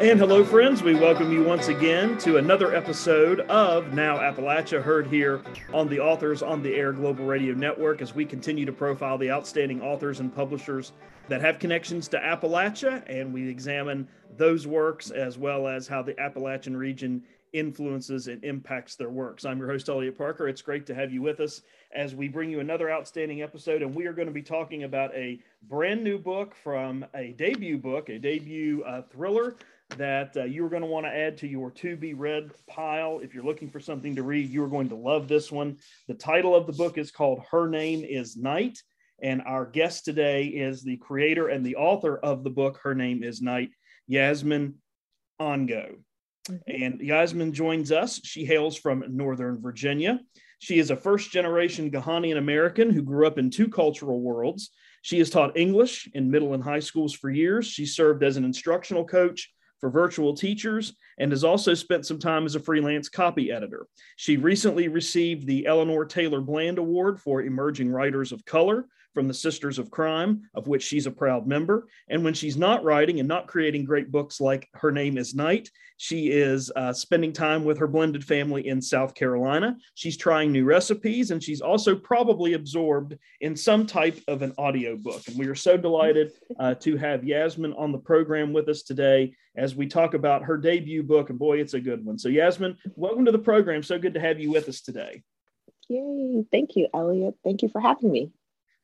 And hello, friends. We welcome you once again to another episode of Now Appalachia, heard here on the Authors on the Air Global Radio Network as we continue to profile the outstanding authors and publishers that have connections to Appalachia. And we examine those works as well as how the Appalachian region influences and impacts their works. I'm your host, Elliot Parker. It's great to have you with us as we bring you another outstanding episode. And we are going to be talking about a brand new book from a debut book, a debut uh, thriller that uh, you are going to want to add to your to be read pile. If you're looking for something to read, you are going to love this one. The title of the book is called Her Name is Knight. And our guest today is the creator and the author of the book, Her Name is Knight, Yasmin Angoe. Mm-hmm. And Yasmin joins us. She hails from Northern Virginia. She is a first generation Ghanaian American who grew up in two cultural worlds. She has taught English in middle and high schools for years. She served as an instructional coach for virtual teachers and has also spent some time as a freelance copy editor. She recently received the Eleanor Taylor Bland Award for Emerging Writers of Color from the Sisters of Crime, of which she's a proud member. And when she's not writing and not creating great books like Her Name is Knight, she is uh, spending time with her blended family in South Carolina. She's trying new recipes, and she's also probably absorbed in some type of an audio book. And we are so delighted uh, to have Yasmin on the program with us today as we talk about her debut book. And boy, it's a good one. So, Yasmin, welcome to the program. So good to have you with us today. Yay. Thank you, Elliot. Thank you for having me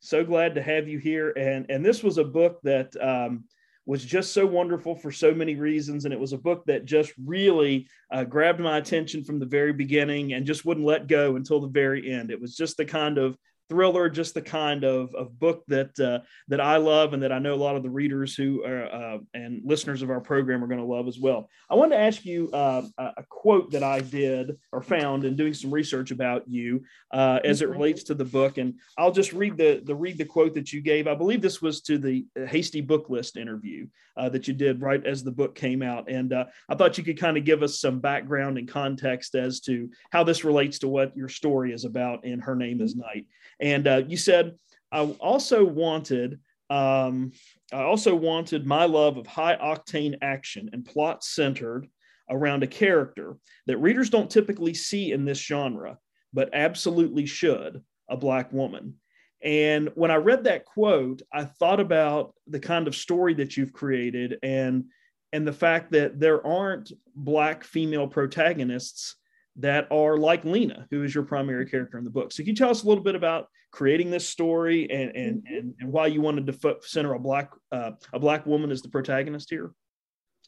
so glad to have you here. And and this was a book that um, was just so wonderful for so many reasons, and it was a book that just really uh, grabbed my attention from the very beginning and just wouldn't let go until the very end. It was just the kind of thriller, just the kind of, of book that uh, that I love and that I know a lot of the readers who are uh, and listeners of our program are going to love as well. I wanted to ask you uh, a quote that I did or found in doing some research about you uh, as it mm-hmm. relates to the book, and I'll just read the the read the quote that you gave. I believe this was to the Hasty Book List interview uh, that you did right as the book came out, and uh, I thought you could kind of give us some background and context as to how this relates to what your story is about in Her Name Is Knight. And uh, you said, I also wanted, um, I also wanted my love of high octane action and plot centered around a character that readers don't typically see in this genre, but absolutely should a Black woman. And when I read that quote, I thought about the kind of story that you've created and and the fact that there aren't black female protagonists that are like Lena, who is your primary character in the book. So can you tell us a little bit about creating this story and and mm-hmm. and, and why you wanted to center a black uh, a black woman as the protagonist here?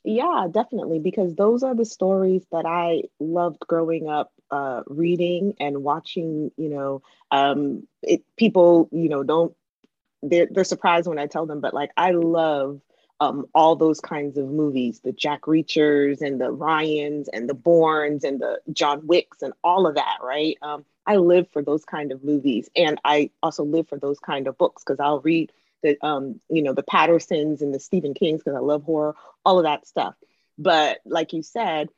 Yeah, definitely, because those are the stories that I loved growing up uh, reading and watching. You know, um, it, people, you know, don't they're they're surprised when I tell them, but like I love um, all those kinds of movies the Jack Reachers and the Ryans and the Bournes and the John Wicks and all of that, right? Um, I live for those kind of movies. And I also live for those kind of books because I'll read the, um, you know, the Pattersons and the Stephen Kings because I love horror, all of that stuff. But like you said,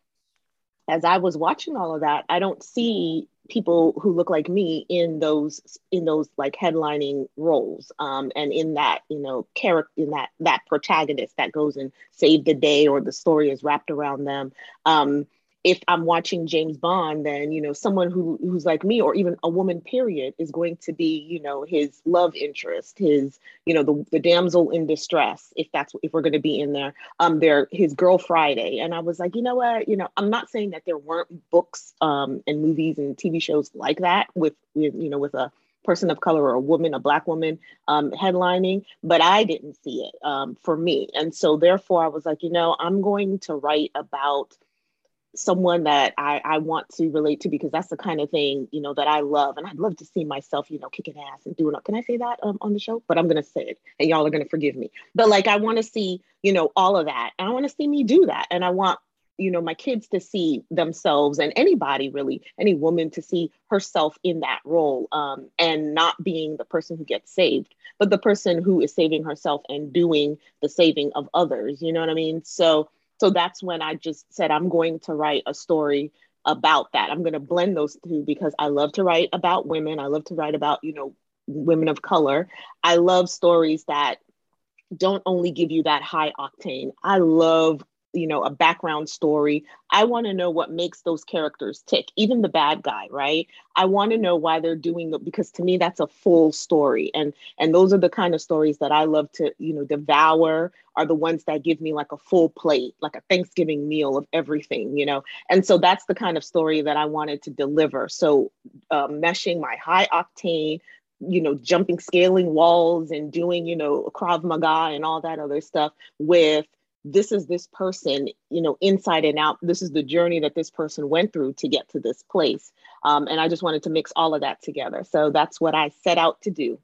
as I was watching all of that, I don't see people who look like me in those in those like headlining roles um, and in that you know character in that that protagonist that goes and save the day or the story is wrapped around them. Um, if I'm watching James Bond, then you know someone who who's like me, or even a woman, period, is going to be you know his love interest, his you know the the damsel in distress, if that's if we're going to be in there. Um, there his girl Friday, and I was like, you know what, you know, I'm not saying that there weren't books um and movies and TV shows like that with with you know with a person of color or a woman, a black woman um, headlining, but I didn't see it um, for me, and so therefore I was like, you know, I'm going to write about someone that I, I want to relate to because that's the kind of thing you know that I love. And I'd love to see myself you know kicking ass and doing can I say that um, on the show? But I'm gonna say it and y'all are gonna forgive me. But like I want to see you know all of that. And I want to see me do that. And I want you know my kids to see themselves and anybody really any woman to see herself in that role um, and not being the person who gets saved but the person who is saving herself and doing the saving of others. You know what i mean? So so that's when i just said i'm going to write a story about that. I'm going to blend those two because i love to write about women. I love to write about you know women of color. I love stories that don't only give you that high octane. I love you know a background story. I want to know what makes those characters tick even the bad guy right? I want to know why they're doing it because to me that's a full story. And and those are the kind of stories that i love to you know devour are the ones that give me like a full plate like a thanksgiving meal of everything you know? And so that's the kind of story that i wanted to deliver. So uh, meshing my high octane you know, jumping, scaling walls and doing, you know, Krav Maga and all that other stuff with this is this person, you know, inside and out. This is the journey that this person went through to get to this place. Um, and I just wanted to mix all of that together. So that's what I set out to do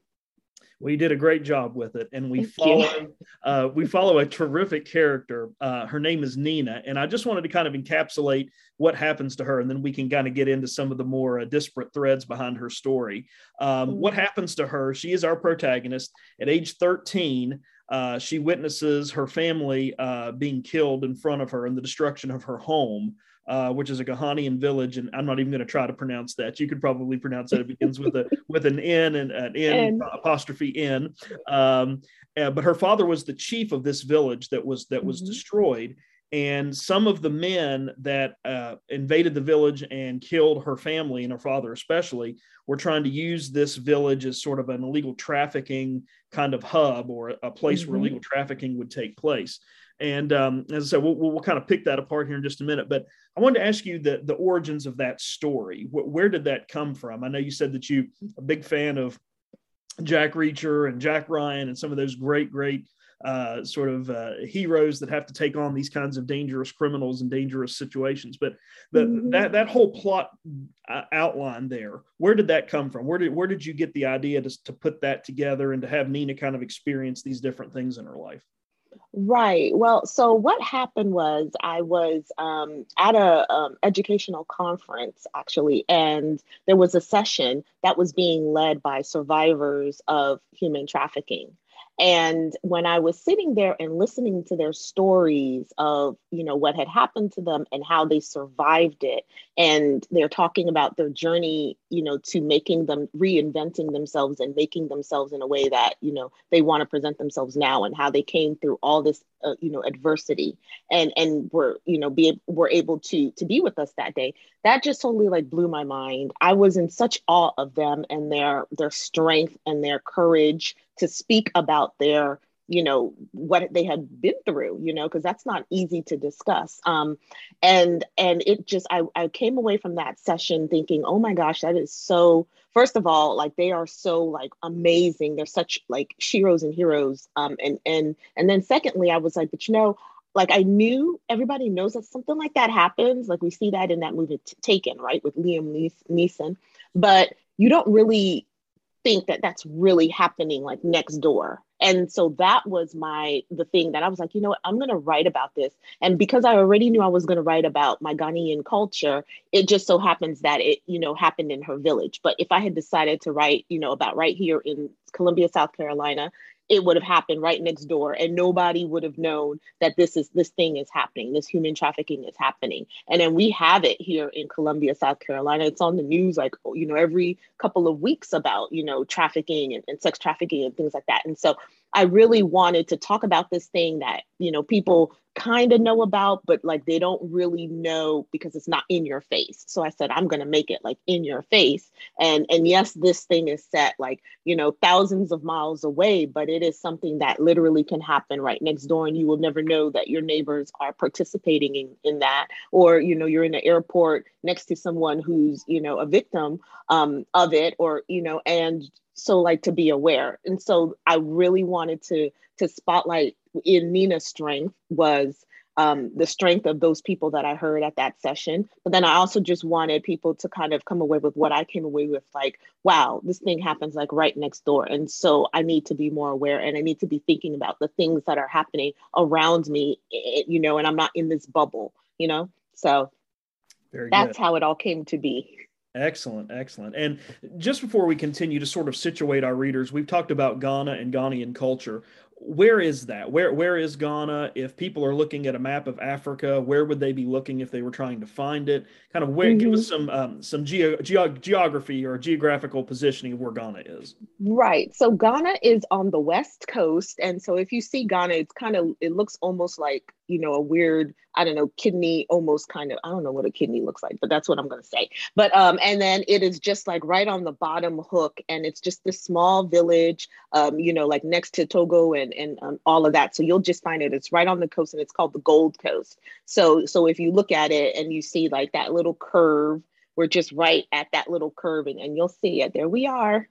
we did a great job with it and we Thank follow uh, we follow a terrific character uh, her name is nina and i just wanted to kind of encapsulate what happens to her and then we can kind of get into some of the more uh, disparate threads behind her story um, mm-hmm. what happens to her she is our protagonist at age 13 uh, she witnesses her family uh, being killed in front of her and the destruction of her home uh, which is a Ghanaian village, and I'm not even going to try to pronounce that. You could probably pronounce that. It begins with a with an N and an N, N. apostrophe N. Um, uh, but her father was the chief of this village that was that was mm-hmm. destroyed, and some of the men that uh, invaded the village and killed her family and her father especially were trying to use this village as sort of an illegal trafficking kind of hub or a place mm-hmm. where illegal trafficking would take place. And um, as I said, we'll, we'll, kind of pick that apart here in just a minute. But I wanted to ask you the, the origins of that story. Where, where did that come from? I know you said that you a big fan of Jack Reacher and Jack Ryan and some of those great, great uh, sort of uh, heroes that have to take on these kinds of dangerous criminals and dangerous situations. But the, mm-hmm. that that whole plot uh, outline there, where did that come from? Where did where did you get the idea to, to put that together and to have Nina kind of experience these different things in her life? Right. Well, so what happened was I was um, at a um, educational conference actually, and there was a session that was being led by survivors of human trafficking. And when I was sitting there and listening to their stories of, you know, what had happened to them and how they survived it, and they're talking about their journey, you know, to making them reinventing themselves and making themselves in a way that, you know, they want to present themselves now and how they came through all this, uh, you know, adversity and and were, you know, be were able to to be with us that day. That just totally like blew my mind. I was in such awe of them and their their strength and their courage to speak about their you know what they had been through you know because that's not easy to discuss um and and it just I, I came away from that session thinking oh my gosh that is so first of all like they are so like amazing they're such like sheroes and heroes um and and and then secondly i was like but you know like I knew everybody knows that something like that happens. Like we see that in that movie Taken, right, with Liam Neeson. But you don't really think that that's really happening like next door. And so that was my the thing that i was like you know what? I'm going to write about this. And because i already knew i was going to write about my ghanaian culture it just so happens that it you know happened in her village. But if i had decided to write you know about right here in columbia south carolina it would have happened right next door and nobody would have known that this is this thing is happening this human trafficking is happening. And then we have it here in columbia south carolina. It's on the news like oh, you know every couple of weeks about you know trafficking and, and sex trafficking and things like that. And so I really wanted to talk about this thing that, you know, people kind of know about, but like they don't really know because it's not in your face. So I said, I'm going to make it like in your face. And, and yes, this thing is set like, you know, thousands of miles away, but it is something that literally can happen right next door. And you will never know that your neighbors are participating in, in that. Or, you know, you're in the airport next to someone who's, you know, a victim um, of it or, you know, and so like to be aware and so i really wanted to to spotlight in nina's strength was um, the strength of those people that i heard at that session but then i also just wanted people to kind of come away with what i came away with like wow this thing happens like right next door and so i need to be more aware and i need to be thinking about the things that are happening around me you know and i'm not in this bubble you know? So Very that's good. how it all came to be. Excellent, excellent. And just before we continue to sort of situate our readers, we've talked about Ghana and Ghanaian culture where is that? Where where is Ghana? If people are looking at a map of Africa, where would they be looking if they were trying to find it? Kind of where? Mm-hmm. Give us some um, some geo, geography or geographical positioning of where Ghana is. Right. So Ghana is on the west coast, and so if you see Ghana, it's kind of it looks almost like you know a weird I don't know kidney, almost kind of I don't know what a kidney looks like, but that's what I'm going to say. But um, and then it is just like right on the bottom hook, and it's just this small village, um, you know, like next to Togo and and um, all of that. So you'll just find it. It's right on the coast, and it's called the Gold Coast. So so if you look at it and you see like that little curve, we're just right at that little curve, and, and you'll see it. There we are.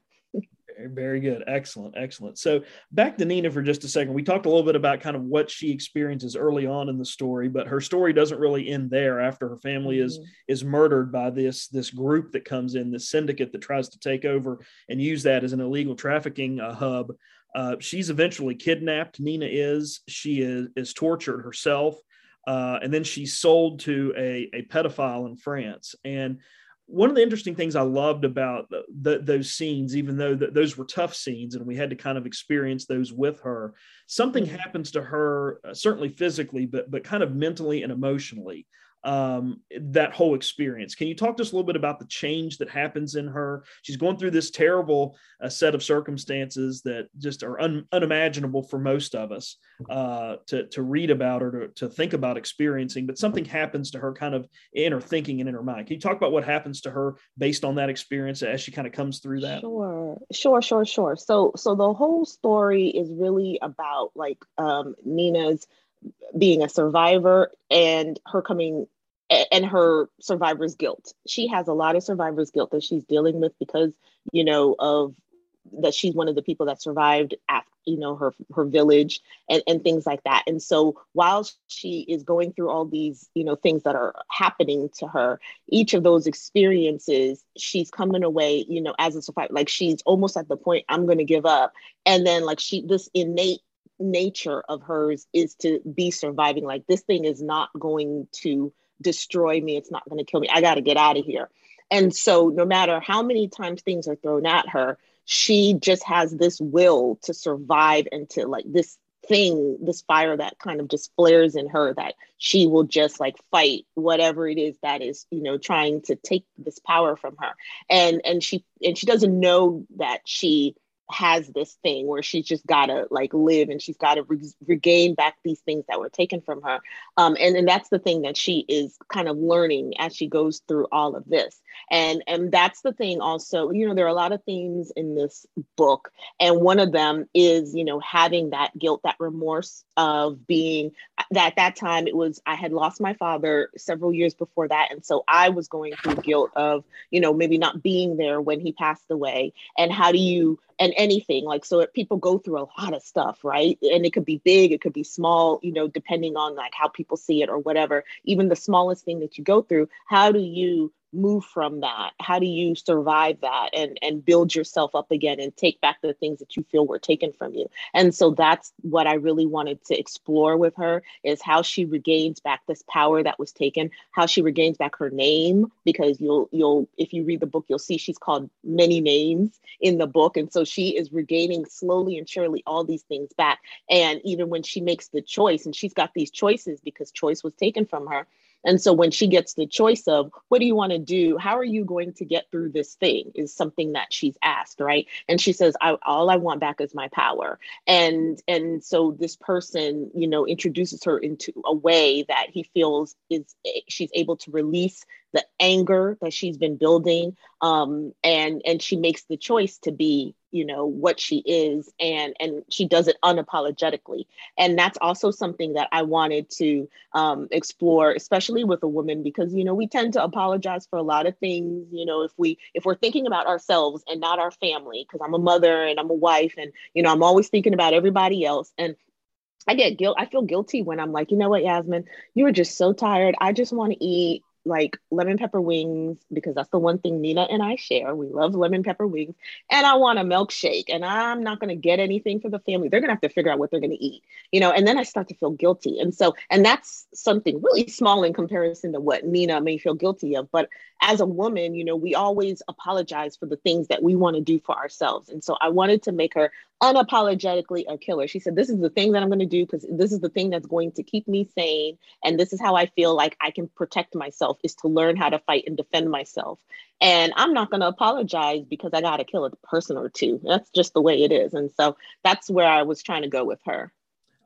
Very good. Excellent. Excellent. So back to Nina for just a second. We talked a little bit about kind of what she experiences early on in the story, but her story doesn't really end there after her family mm-hmm. is is murdered by this this group that comes in, this syndicate that tries to take over and use that as an illegal trafficking uh, hub. Uh, she's eventually kidnapped. Nina is. She is is tortured herself. Uh, and then she's sold to a, a pedophile in France. And one of the interesting things I loved about the, the, those scenes, even though the, those were tough scenes and we had to kind of experience those with her, something mm-hmm. happens to her, uh, certainly physically, but but kind of mentally and emotionally um, that whole experience. Can you talk to us a little bit about the change that happens in her? She's going through this terrible uh, set of circumstances that just are un- unimaginable for most of us uh, to, to read about or to, to think about experiencing, but something happens to her kind of in her thinking and in her mind. Can you talk about what happens to her based on that experience as she kind of comes through that? Sure, sure, sure, sure. So, so the whole story is really about like um, Nina's being a survivor and her coming and her survivor's guilt. She has a lot of survivor's guilt that she's dealing with because, you know, of that she's one of the people that survived after, you know, her her village and, and things like that. And so while she is going through all these, you know, things that are happening to her, each of those experiences, she's coming away, you know, as a survivor, like she's almost at the point, I'm gonna give up. And then like she this innate nature of hers is to be surviving. Like this thing is not going to destroy me. It's not going to kill me. I got to get out of here. And so, no matter how many times things are thrown at her, she just has this will to survive and to like this thing, this fire that kind of just flares in her that she will just like fight whatever it is that is, you know, trying to take this power from her. And and she and she doesn't know that she has this thing where she's just got to like live and she's got to re- regain back these things that were taken from her. Um, and, and that's the thing that she is kind of learning as she goes through all of this. And, and that's the thing also, you know, there are a lot of themes in this book. And one of them is, you know, having that guilt, that remorse of being at that time it was, I had lost my father several years before that. And so I was going through guilt of, you know, maybe not being there when he passed away. And how do you, and anything like so people go through a lot of stuff right and it could be big it could be small you know depending on like how people see it or whatever even the smallest thing that you go through how do you move from that? How do you survive that and and build yourself up again and take back the things that you feel were taken from you? And so that's what i really wanted to explore with her is how she regains back this power that was taken how she regains back her name because you'll you'll if you read the book you'll see she's called many names in the book. And so she is regaining slowly and surely all these things back. And even when she makes the choice and she's got these choices because choice was taken from her and so when she gets the choice of what do you want to do? How are you going to get through this thing is something that she's asked, right? And she says, I, all I want back is my power. And and so this person, you know, introduces her into a way that he feels is she's able to release the anger that she's been building um, and and she makes the choice to be you know what she is and and she does it unapologetically and that's also something that i wanted to um, explore especially with a woman because you know we tend to apologize for a lot of things you know if we if we're thinking about ourselves and not our family because i'm a mother and i'm a wife and you know i'm always thinking about everybody else and I get guilt. I feel guilty when I'm like, you know what, Yasmin, you were just so tired. I just want to eat like lemon pepper wings because that's the one thing Nina and I share. We love lemon pepper wings. And I want a milkshake. And I'm not going to get anything for the family. They're going to have to figure out what they're going to eat, you know, and then I start to feel guilty. And so, and that's something really small in comparison to what Nina may feel guilty of. But as a woman, you know, we always apologize for the things that we want to do for ourselves. And so I wanted to make her unapologetically a killer. She said, This is the thing that I'm going to do because this is the thing that's going to keep me sane. And this is how I feel like I can protect myself is to learn how to fight and defend myself. And I'm not going to apologize because I got to kill a person or two. That's just the way it is. And so that's where I was trying to go with her.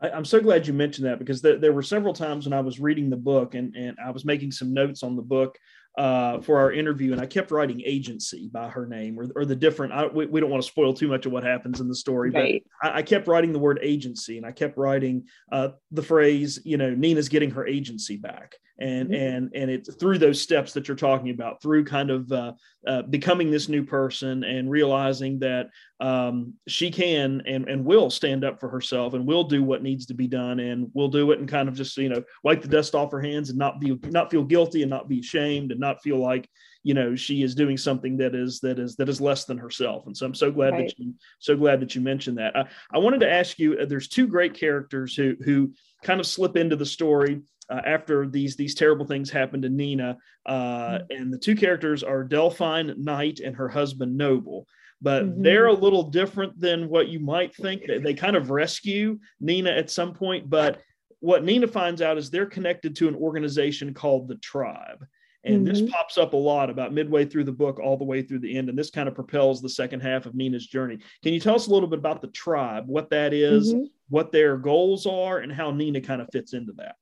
I, am so glad you mentioned that because th- there were several times when I was reading the book and, and I was making some notes on the book uh, for our interview, and I kept writing agency by her name or, or the different. I, we, we, don't want to spoil too much of what happens in the story, right. but I, I, kept writing the word agency, and I kept writing uh, the phrase, you know, Nina's getting her agency back, and mm-hmm. and and it's through those steps that you're talking about, through kind of uh, uh, becoming this new person and realizing that um, she can and and will stand up for herself and will do what needs to be done, and will do it and kind of just you know wipe the dust off her hands and not be not feel guilty and not be ashamed and not feel like you know she is doing something that is that is that is less than herself and so i'm so glad right. that you so glad that you mentioned that I, I wanted to ask you uh, there's two great characters who who kind of slip into the story uh, after these these terrible things happen to Nina. Uh, mm-hmm. And the two characters are Delphine Knight and her husband Noble. But mm-hmm. they're a little different than what you might think. They, they kind of rescue Nina at some point, but what Nina finds out is they're connected to an organization called the Tribe. And mm-hmm. this pops up a lot about midway through the book, all the way through the end. And this kind of propels the second half of Nina's journey. Can you tell us a little bit about the tribe, what that is, mm-hmm. what their goals are, and how Nina kind of fits into that?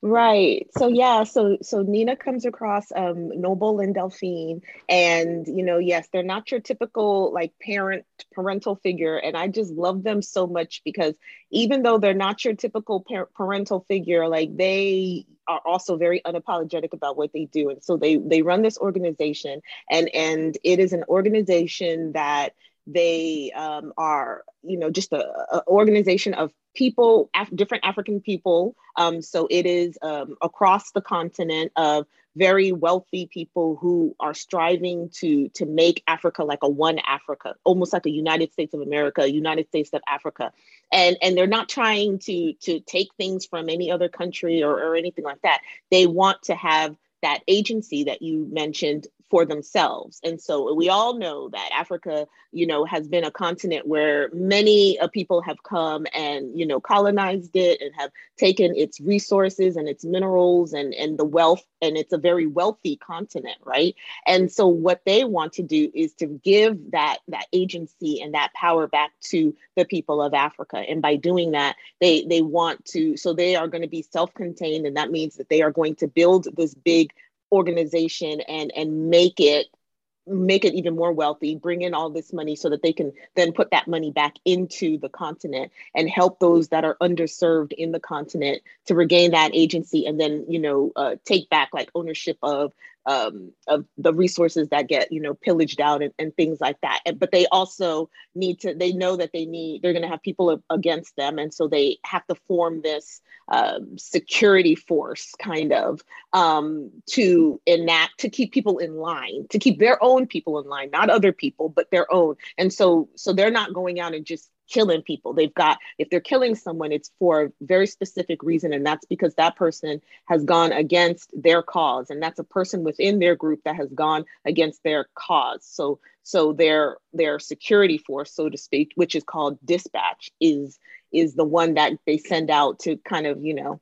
Right. So yeah, so so Nina comes across um Noble and Delphine and you know, yes, they're not your typical like parent parental figure and I just love them so much because even though they're not your typical par- parental figure, like they are also very unapologetic about what they do and so they they run this organization and and it is an organization that they um, are, you know, just a, a organization of people, af- different African people. Um, so it is um, across the continent of very wealthy people who are striving to to make Africa like a one Africa, almost like a United States of America, United States of Africa, and and they're not trying to to take things from any other country or, or anything like that. They want to have that agency that you mentioned for themselves. And so we all know that Africa, you know, has been a continent where many uh, people have come and, you know, colonized it and have taken its resources and its minerals and, and the wealth. And it's a very wealthy continent, right? And so what they want to do is to give that, that agency and that power back to the people of Africa. And by doing that, they, they want to, so they are going to be self-contained. And that means that they are going to build this big organization and and make it make it even more wealthy bring in all this money so that they can then put that money back into the continent and help those that are underserved in the continent to regain that agency and then you know uh, take back like ownership of um, of the resources that get you know pillaged out and, and things like that. And, but they also need to they know that they need they're going to have people against them. And so they have to form this um, security force kind of um, to enact to keep people in line to keep their own people in line not other people but their own. And so so they're not going out and just killing people. They've got, if they're killing someone, it's for a very specific reason. And that's because that person has gone against their cause. And that's a person within their group that has gone against their cause. So, so their their security force, so to speak, which is called dispatch, is is the one that they send out to kind of, you know,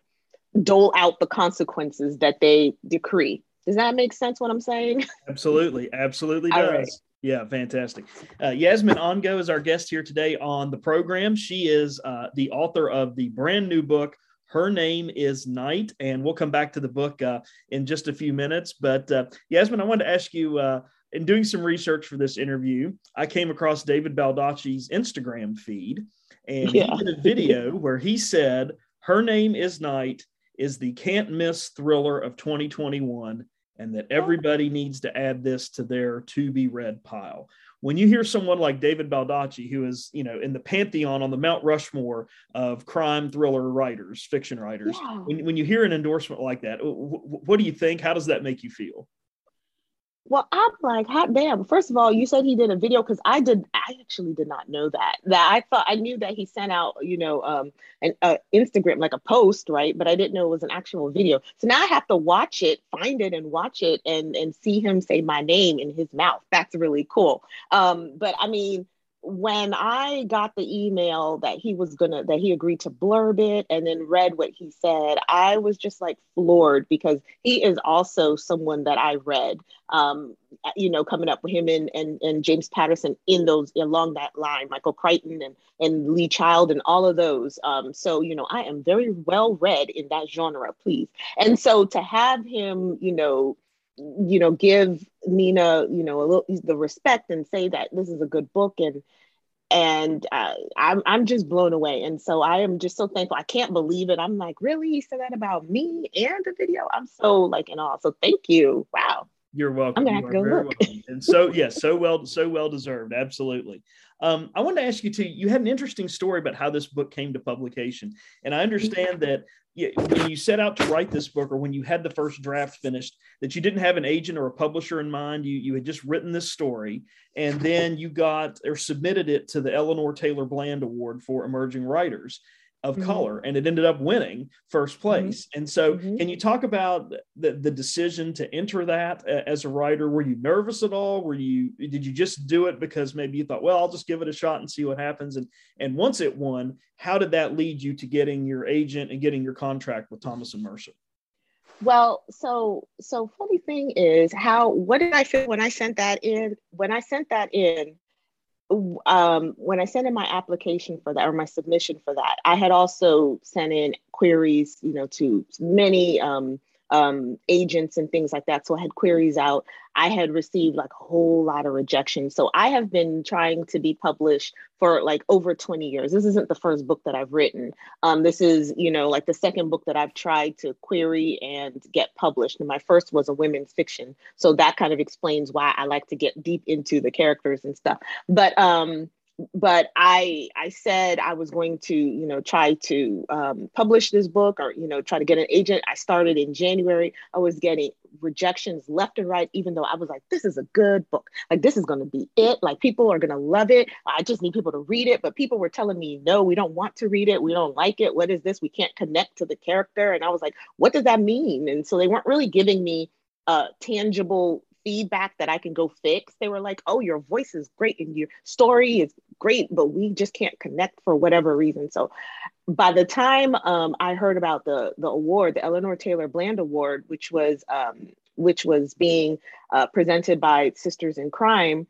dole out the consequences that they decree. Does that make sense what I'm saying? Absolutely. Absolutely does. Yeah, fantastic. Uh, Yasmin Angoe is our guest here today on the program. She is uh, the author of the brand new book. Her name is Knight, and we'll come back to the book uh, in just a few minutes. But uh, Yasmin, I wanted to ask you uh, in doing some research for this interview, I came across David Baldacci's Instagram feed, and yeah. he did a video where he said, Her name is Knight is the can't miss thriller of 2021 and that oh. everybody needs to add this to their to be read pile. when you hear someone like David Baldacci, who is, you know, in the pantheon on the Mount Rushmore of crime thriller writers, fiction writers, yeah. when, when you hear an endorsement like that, what do you think? How does that make you feel? Well, I'm like, hot damn. First of all, you said he did a video because I did. I actually did not know that. That I thought I knew that he sent out, you know, um, an uh, Instagram like a post, right? But I didn't know it was an actual video. So now I have to watch it, find it, and watch it, and and see him say my name in his mouth. That's really cool. Um, but I mean, when I got the email that he was gonna that he agreed to blurb it and then read what he said, I was just like floored because he is also someone that I read. Um, you know, coming up with him and and, and James Patterson in those along that line, Michael Crichton and and Lee Child and all of those. Um, so you know, I am very well read in that genre, please. And so to have him, you know, you know give nina you know a little the respect and say that this is a good book and and uh, I'm I'm just blown away, and so I am just so thankful. I can't believe it. I'm like, really? He said that about me and the video. I'm so like in awe. So thank you. Wow. You're welcome. I'm gonna have to go look. Welcome. And so yes, yeah, so well, so well deserved. Absolutely. Um, I wanted to ask you too. You had an interesting story about how this book came to publication, and I understand that you, when you set out to write this book, or when you had the first draft finished, that you didn't have an agent or a publisher in mind. You you had just written this story, and then you got or submitted it to the Eleanor Taylor Bland Award for Emerging Writers of mm-hmm. color and it ended up winning first mm-hmm. place mm-hmm. and so mm-hmm. can you talk about the, the decision to enter that as a writer were you nervous at all were you did you just do it because maybe you thought well i'll just give it a shot and see what happens and and once it won how did that lead you to getting your agent and getting your contract with thomas and mercer well so so funny thing is how what did i feel when i sent that in when i sent that in um, when I sent in my application for that or my submission for that, I had also sent in queries, you know, to many um, um, agents and things like that. So I had queries out. I had received like a whole lot of rejection. So I have been trying to be published for like over 20 years. This isn't the first book that I've written. Um, this is, you know, like the second book that I've tried to query and get published. And my first was a women's fiction. So that kind of explains why I like to get deep into the characters and stuff. But um, but I I said I was going to you know try to um, publish this book or you know try to get an agent. I started in January. I was getting rejections left and right, even though I was like, this is a good book. Like this is going to be it. Like people are going to love it. I just need people to read it. But people were telling me, no, we don't want to read it. We don't like it. What is this? We can't connect to the character. And I was like, what does that mean? And so they weren't really giving me a tangible feedback that I can go fix. They were like, oh, your voice is great and your story is great, but we just can't connect for whatever reason. So by the time um, I heard about the the award, the Eleanor Taylor Bland Award, which was um, which was being uh, presented by Sisters in Crime,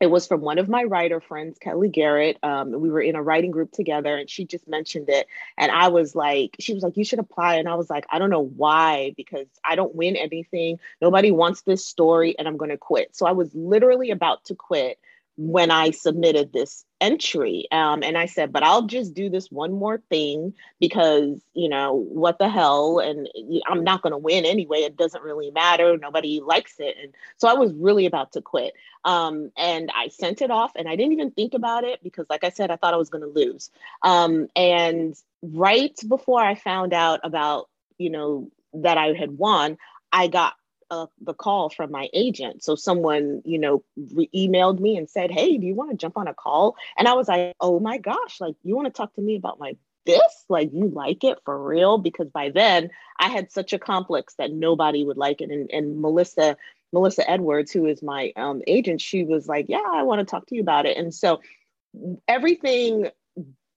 it was from one of my writer friends, Kelly Garrett. Um, we were in a writing group together, and she just mentioned it, and I was like, she was like, you should apply, and I was like, I don't know why, because I don't win anything. Nobody wants this story, and I'm going to quit. So I was literally about to quit when I submitted this entry. Um, and I said, but I'll just do this one more thing because, you know, what the hell? And I'm not going to win anyway. It doesn't really matter. Nobody likes it. And so I was really about to quit. Um, and I sent it off and I didn't even think about it because, like I said, I thought I was going to lose. Um, and right before I found out about, you know, that I had won, I got uh, the call from my agent. So someone, you know, re- emailed me and said, "Hey, do you want to jump on a call?" And I was like, "Oh my gosh! Like, you want to talk to me about my this? Like, you like it for real?" Because by then I had such a complex that nobody would like it. And, and Melissa, Melissa Edwards, who is my um, agent, she was like, "Yeah, I want to talk to you about it." And so everything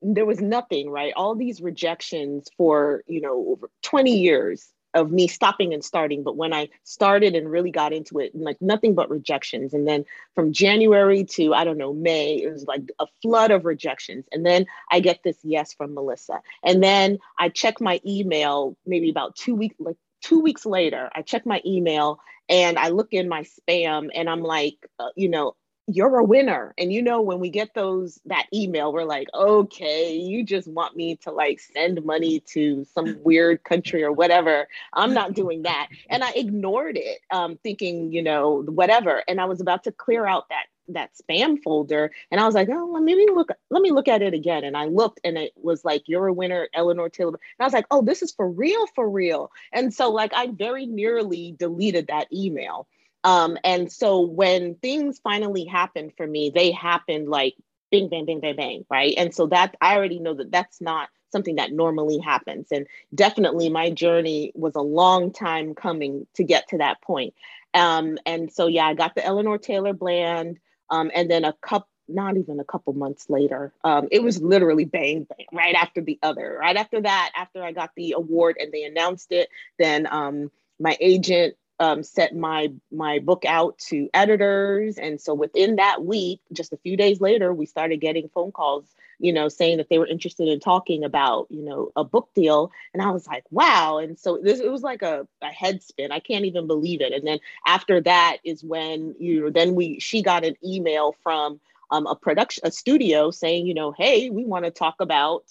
there was nothing right all these rejections for you know over 20 years of me stopping and starting but when i started and really got into it like nothing but rejections. And then from january to i don't know may it was like a flood of rejections. And then i get this yes from melissa. And then i check my email maybe about two weeks like two weeks later i check my email and i look in my spam and i'm like uh, you know you're a winner. And you know, when we get those that email, we're like, okay, you just want me to like send money to some weird country or whatever. I'm not doing that. And I ignored it, um, thinking, you know, whatever. And I was about to clear out that that spam folder and I was like, oh, let me look, let me look at it again. And I looked and it was like, you're a winner, Eleanor Taylor. And I was like, oh, this is for real, for real. And so like I very nearly deleted that email. Um, and so when things finally happened for me, they happened like bing, bang, bang, bang, bang, right? And so that I already know that that's not something that normally happens. And definitely my journey was a long time coming to get to that point. Um, and so, yeah, I got the Eleanor Taylor Bland. Um, and then a couple, not even a couple months later, um, it was literally bang, bang, right after the other. Right after that, after I got the award and they announced it, then um, my agent um, set my my book out to editors, and so within that week, just a few days later, we started getting phone calls, you know, saying that they were interested in talking about, you know, a book deal, and I was like, wow! And so this it was like a, a head spin. I can't even believe it. And then after that is when you know, then we she got an email from um, a production a studio saying, you know, hey, we want to talk about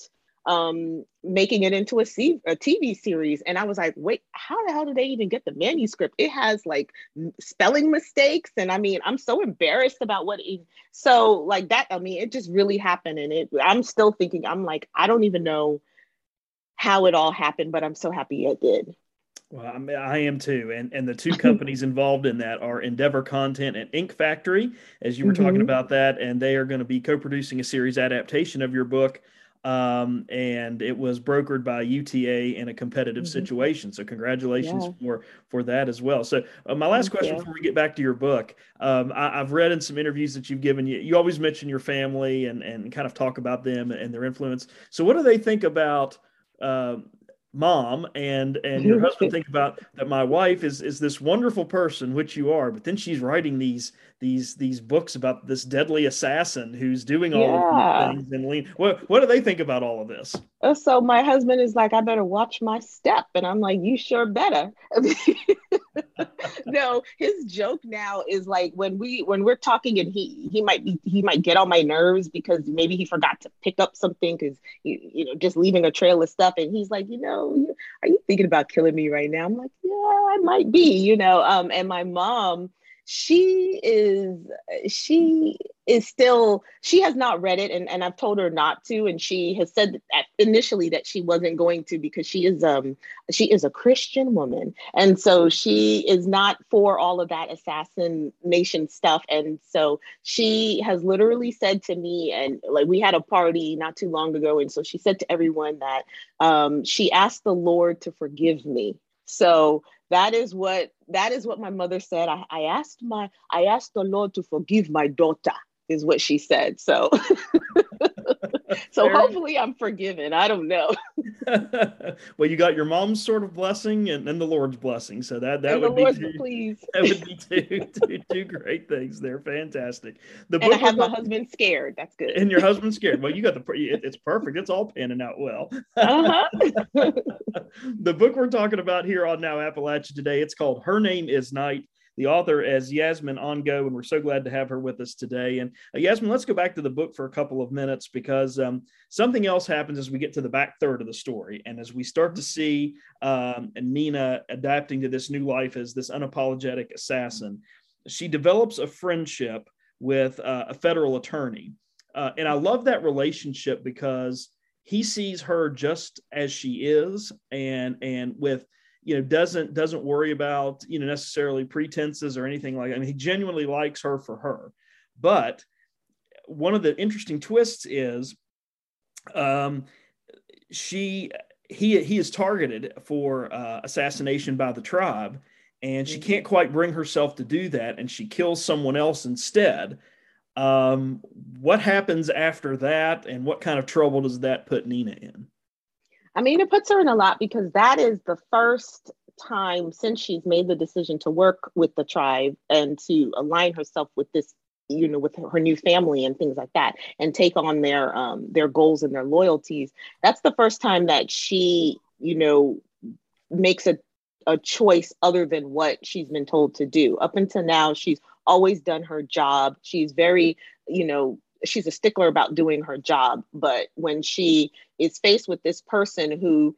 um, making it into a, C- a TV series. And I was like, wait, how the hell did they even get the manuscript? It has like spelling mistakes. And I mean, I'm so embarrassed about what it, so like that, I mean, it just really happened. And it, I'm still thinking, I'm like, I don't even know how it all happened, but I'm so happy it did. Well, I, mean, I am too, and and the two companies involved in that are Endeavor Content and Ink Factory, as you were mm-hmm. talking about that, and they are going to be co-producing a series adaptation of your book um, and it was brokered by UTA in a competitive mm-hmm. situation. So congratulations yeah. for for that as well. So uh, my last Thank question you. before we get back to your book, um, I, have read in some interviews that you've given. You, you always mention your family and and kind of talk about them and their influence. So what do they think about? Uh, mom and and your husband think about that my wife is is this wonderful person which you are but then she's writing these these these books about this deadly assassin who's doing all yeah. of these things and lean what what do they think about all of this uh, so my husband is like i better watch my step and i'm like you sure better no his joke now is like when we when we're talking and he he might be he might get on my nerves because maybe he forgot to pick up something because you, know just leaving a trail of stuff and he's like you know are you thinking about killing me right now? I'm like yeah i might be you know um and my mom she is she is still she has not read it and, and i've told her not to and she has said initially that she wasn't going to because she is um she is a christian woman. And so she is not for all of that assassination stuff. And so she has literally said to me and like we had a party not too long ago and so she said to everyone that um she asked the lord to forgive me so that is what that is what my mother said. I, I asked my I asked the Lord to forgive my daughter, is what she said. So so hopefully I'm forgiven. I don't know. well, you got your mom's sort of blessing and, and the Lord's blessing. So that that and would be two, please. that would be two, two, two great things. They're fantastic. The and I have my husband scared. That's good. And your husband scared. Well, you got the it's perfect. It's all panning out well. Uh-huh. the book we're talking about here on Now Appalachia today, it's called Her Name is Knight the author as Yasmin Angoe, and we're so glad to have her with us today. And uh, Yasmin, let's go back to the book for a couple of minutes because um, something else happens as we get to the back third of the story, and as we start to see um, Nina adapting to this new life as this unapologetic assassin. She develops a friendship with uh, a federal attorney, uh, and I love that relationship because he sees her just as she is, and and with you know doesn't doesn't worry about you know necessarily pretenses or anything like that. I mean, he genuinely likes her for her. But one of the interesting twists is um, she he he is targeted for uh, assassination by the tribe, and she can't quite bring herself to do that, and she kills someone else instead. Um, what happens after that, and what kind of trouble does that put Nina in? I mean, it puts her in a lot because that is the first time since she's made the decision to work with the tribe and to align herself with this you know with her new family and things like that and take on their um their goals and their loyalties that's the first time that she you know makes a a choice other than what she's been told to do. Up until now she's always done her job. She's very you know she's a stickler about doing her job but when she is faced with this person who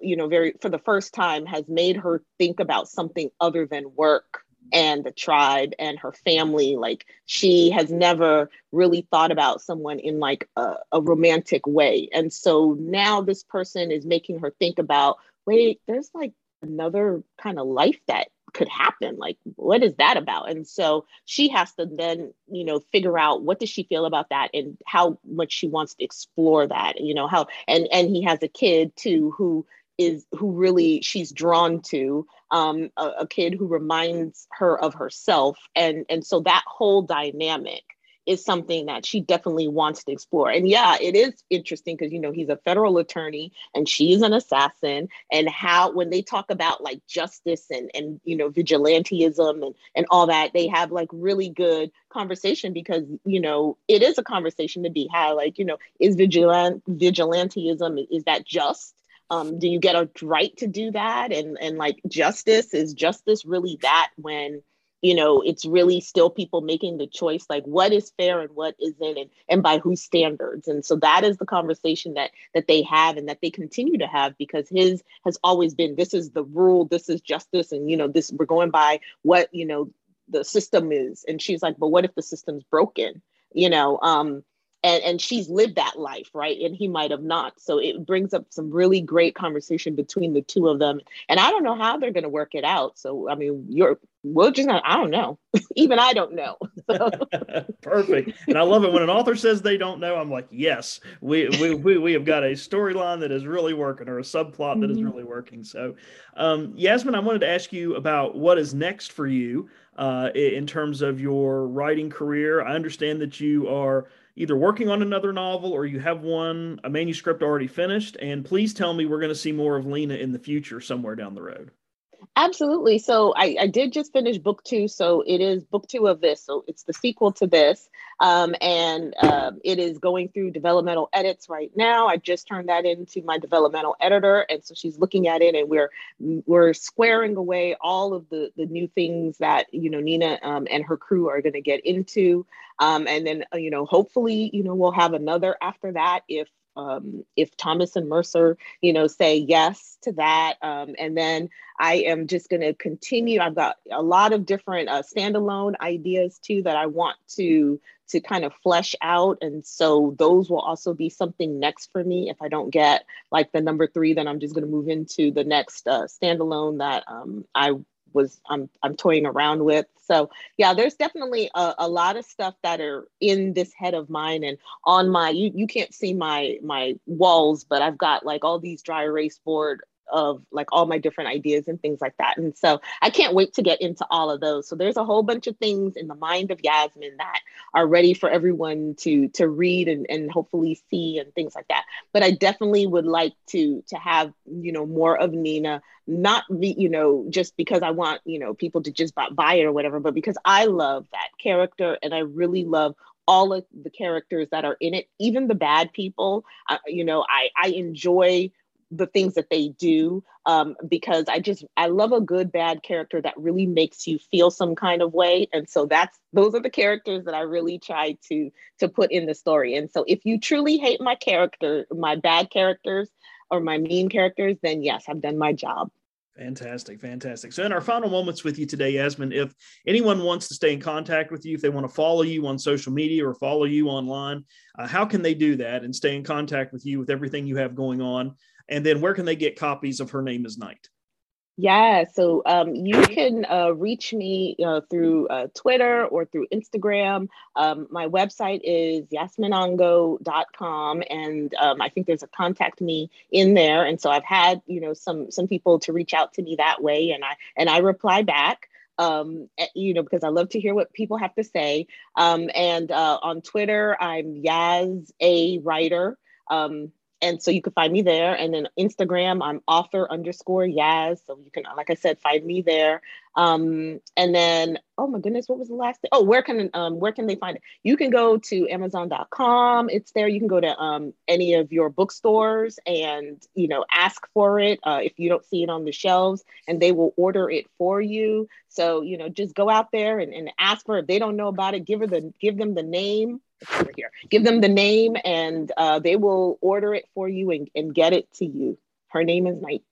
you know very for the first time has made her think about something other than work and the tribe and her family. Like she has never really thought about someone in like a, a romantic way. And so now this person is making her think about wait, there's like another kind of life that could happen like what is that about? And so she has to then you know figure out what does she feel about that and how much she wants to explore that you know how and and he has a kid too who is who really she's drawn to um, a, a kid who reminds her of herself. And and so that whole dynamic is something that she definitely wants to explore. And yeah, it is interesting because you know he's a federal attorney and she's an assassin. And how when they talk about like justice and and you know vigilanteism and and all that, they have like really good conversation because you know it is a conversation to be had. Like you know, is vigilant vigilanteism is that just? Um, do you get a right to do that? And and like justice is justice really that when you know it's really still people making the choice like what is fair and what isn't and, and by whose standards. And so that is the conversation that that they have and that they continue to have because his has always been this is the rule this is justice and you know this we're going by what you know the system is. And she's like but what if the system's broken? You know um and and she's lived that life right? And he might have not. So it brings up some really great conversation between the two of them. And i don't know how they're going to work it out. So i mean you're we're just not i don't know. Even i don't know. Perfect. And i love it when an author says they don't know i'm like yes we we we, we have got a storyline that is really working or a subplot that is mm-hmm. really working. So um, yasmin i wanted to ask you about what is next for you uh, in terms of your writing career. I understand that you are either working on another novel or you have one, a manuscript already finished. And please tell me we're going to see more of Nena in the future somewhere down the road. Absolutely. So I, I did just finish book two. So it is book two of this. So it's the sequel to this. Um, and uh, it is going through developmental edits right now. I just turned that into my developmental editor. And so she's looking at it and we're we're squaring away all of the, the new things that, you know, Nena um, and her crew are going to get into. Um, and then, uh, you know, hopefully, you know, we'll have another after that if um, if Thomas and Mercer, you know, say yes to that. Um, and then I am just going to continue. I've got a lot of different uh, standalone ideas too that I want to to kind of flesh out. And so those will also be something next for me. If I don't get like the number three, then I'm just going to move into the next uh, standalone that um, I was I'm I'm toying around with. So yeah, there's definitely a, a, lot of stuff that are in this head of mine and on my you you can't see my my walls, but I've got like all these dry erase board of like all my different ideas and things like that. And so I can't wait to get into all of those. So there's a whole bunch of things in the mind of Yasmin that are ready for everyone to to read and, and hopefully see and things like that. But I definitely would like to to have, you know, more of Nena, not be, you know, just because I want, you know, people to just buy, it or whatever, but because I love that character and I really love all of the characters that are in it, even the bad people. Uh, you know, I I enjoy the things that they do um, because I just I love a good bad character that really makes you feel some kind of way, and so that's those are the characters that I really try to to put in the story. And so if you truly hate my character, my bad characters or my mean characters, then yes, I've done my job. Fantastic, fantastic. So, in our final moments with you today, Yasmin, if anyone wants to stay in contact with you, if they want to follow you on social media or follow you online, uh, how can they do that and stay in contact with you with everything you have going on? And then where can they get copies of Her Name is Knight? Yeah, so um, you can uh, reach me uh, through uh, Twitter or through Instagram. Um, my website is yasminangoe.com, and um, I think there's a contact me in there. And so I've had you know some some people to reach out to me that way, and I and I reply back um, eh, you know, because I love to hear what people have to say. Um, and uh, on Twitter, I'm Yaz A Writer. Um, and so you can find me there. And then Instagram, I'm author underscore Yaz. So you can, like I said, find me there. Um, and then, oh my goodness, what was the last thing? Oh, where can um, where can they find it? You can go to Amazon.com. It's there. You can go to um, any of your bookstores and you know ask for it uh, if you don't see it on the shelves, and they will order it for you. So you know, just go out there and, and ask for it. If they don't know about it, give her the give them the name over here. Give them the name and uh, they will order it for you and, and get it to you. Her name is Knight.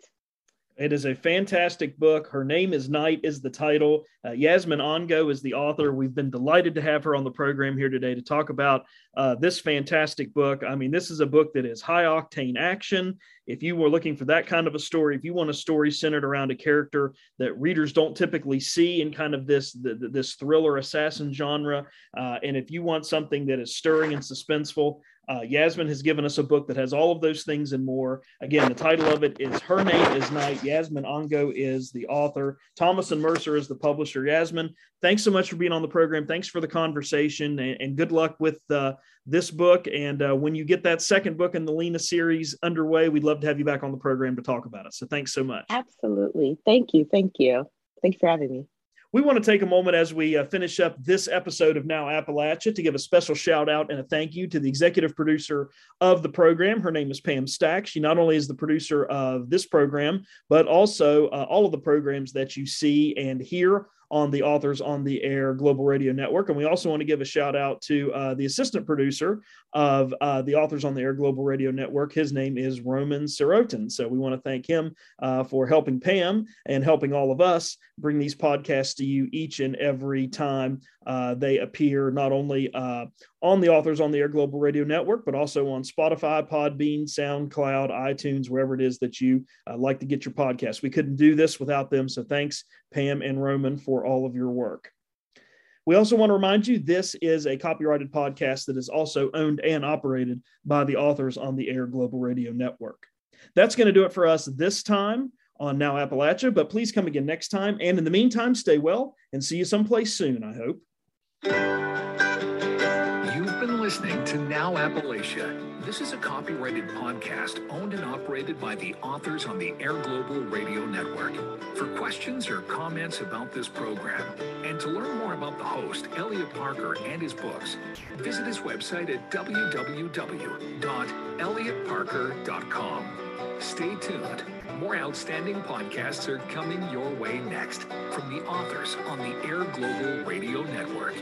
It is a fantastic book. Her name is Knight is the title. Uh, Yasmin Angoe is the author. We've been delighted to have her on the program here today to talk about uh, this fantastic book. I mean, this is a book that is high octane action. If you were looking for that kind of a story, if you want a story centered around a character that readers don't typically see in kind of this the, this thriller assassin genre, uh, and if you want something that is stirring and suspenseful, uh, Yasmin has given us a book that has all of those things and more. Again, the title of it is Her Name is Knight. Yasmin Angoe is the author. Thomas and Mercer is the publisher. Yasmin, thanks so much for being on the program. Thanks for the conversation and, and good luck with uh, this book. And uh, when you get that second book in the Nena series underway, we'd love to have you back on the program to talk about it. So thanks so much. Absolutely. Thank you. Thank you. Thank you for having me. We want to take a moment as we uh, finish up this episode of Now Appalachia to give a special shout out and a thank you to the executive producer of the program. Her name is Pam Stack. She not only is the producer of this program, but also uh, all of the programs that you see and hear on the Authors on the Air Global Radio Network. And we also want to give a shout out to uh, the assistant producer of uh, the Authors on the Air Global Radio Network. His name is Roman Sirotin. So we want to thank him uh, for helping Pam and helping all of us bring these podcasts to you each and every time uh, they appear not only uh, on the Authors on the Air Global Radio Network, but also on Spotify, Podbean, SoundCloud, iTunes, wherever it is that you uh, like to get your podcast. We couldn't do this without them. So thanks, Pam and Roman, for all of your work. We also want to remind you this is a copyrighted podcast that is also owned and operated by the Authors on the Air Global Radio Network. That's going to do it for us this time on Now Appalachia, but please come again next time. And in the meantime, stay well and see you someplace soon, I hope. You've been listening to Now Appalachia. This is a copyrighted podcast owned and operated by the authors on the Air Global Radio Network. For questions or comments about this program, and to learn more about the host, Elliott Parker, and his books, visit his website at www.elliottparker.com. Stay tuned. More outstanding podcasts are coming your way next from the authors on the Air Global Radio Network.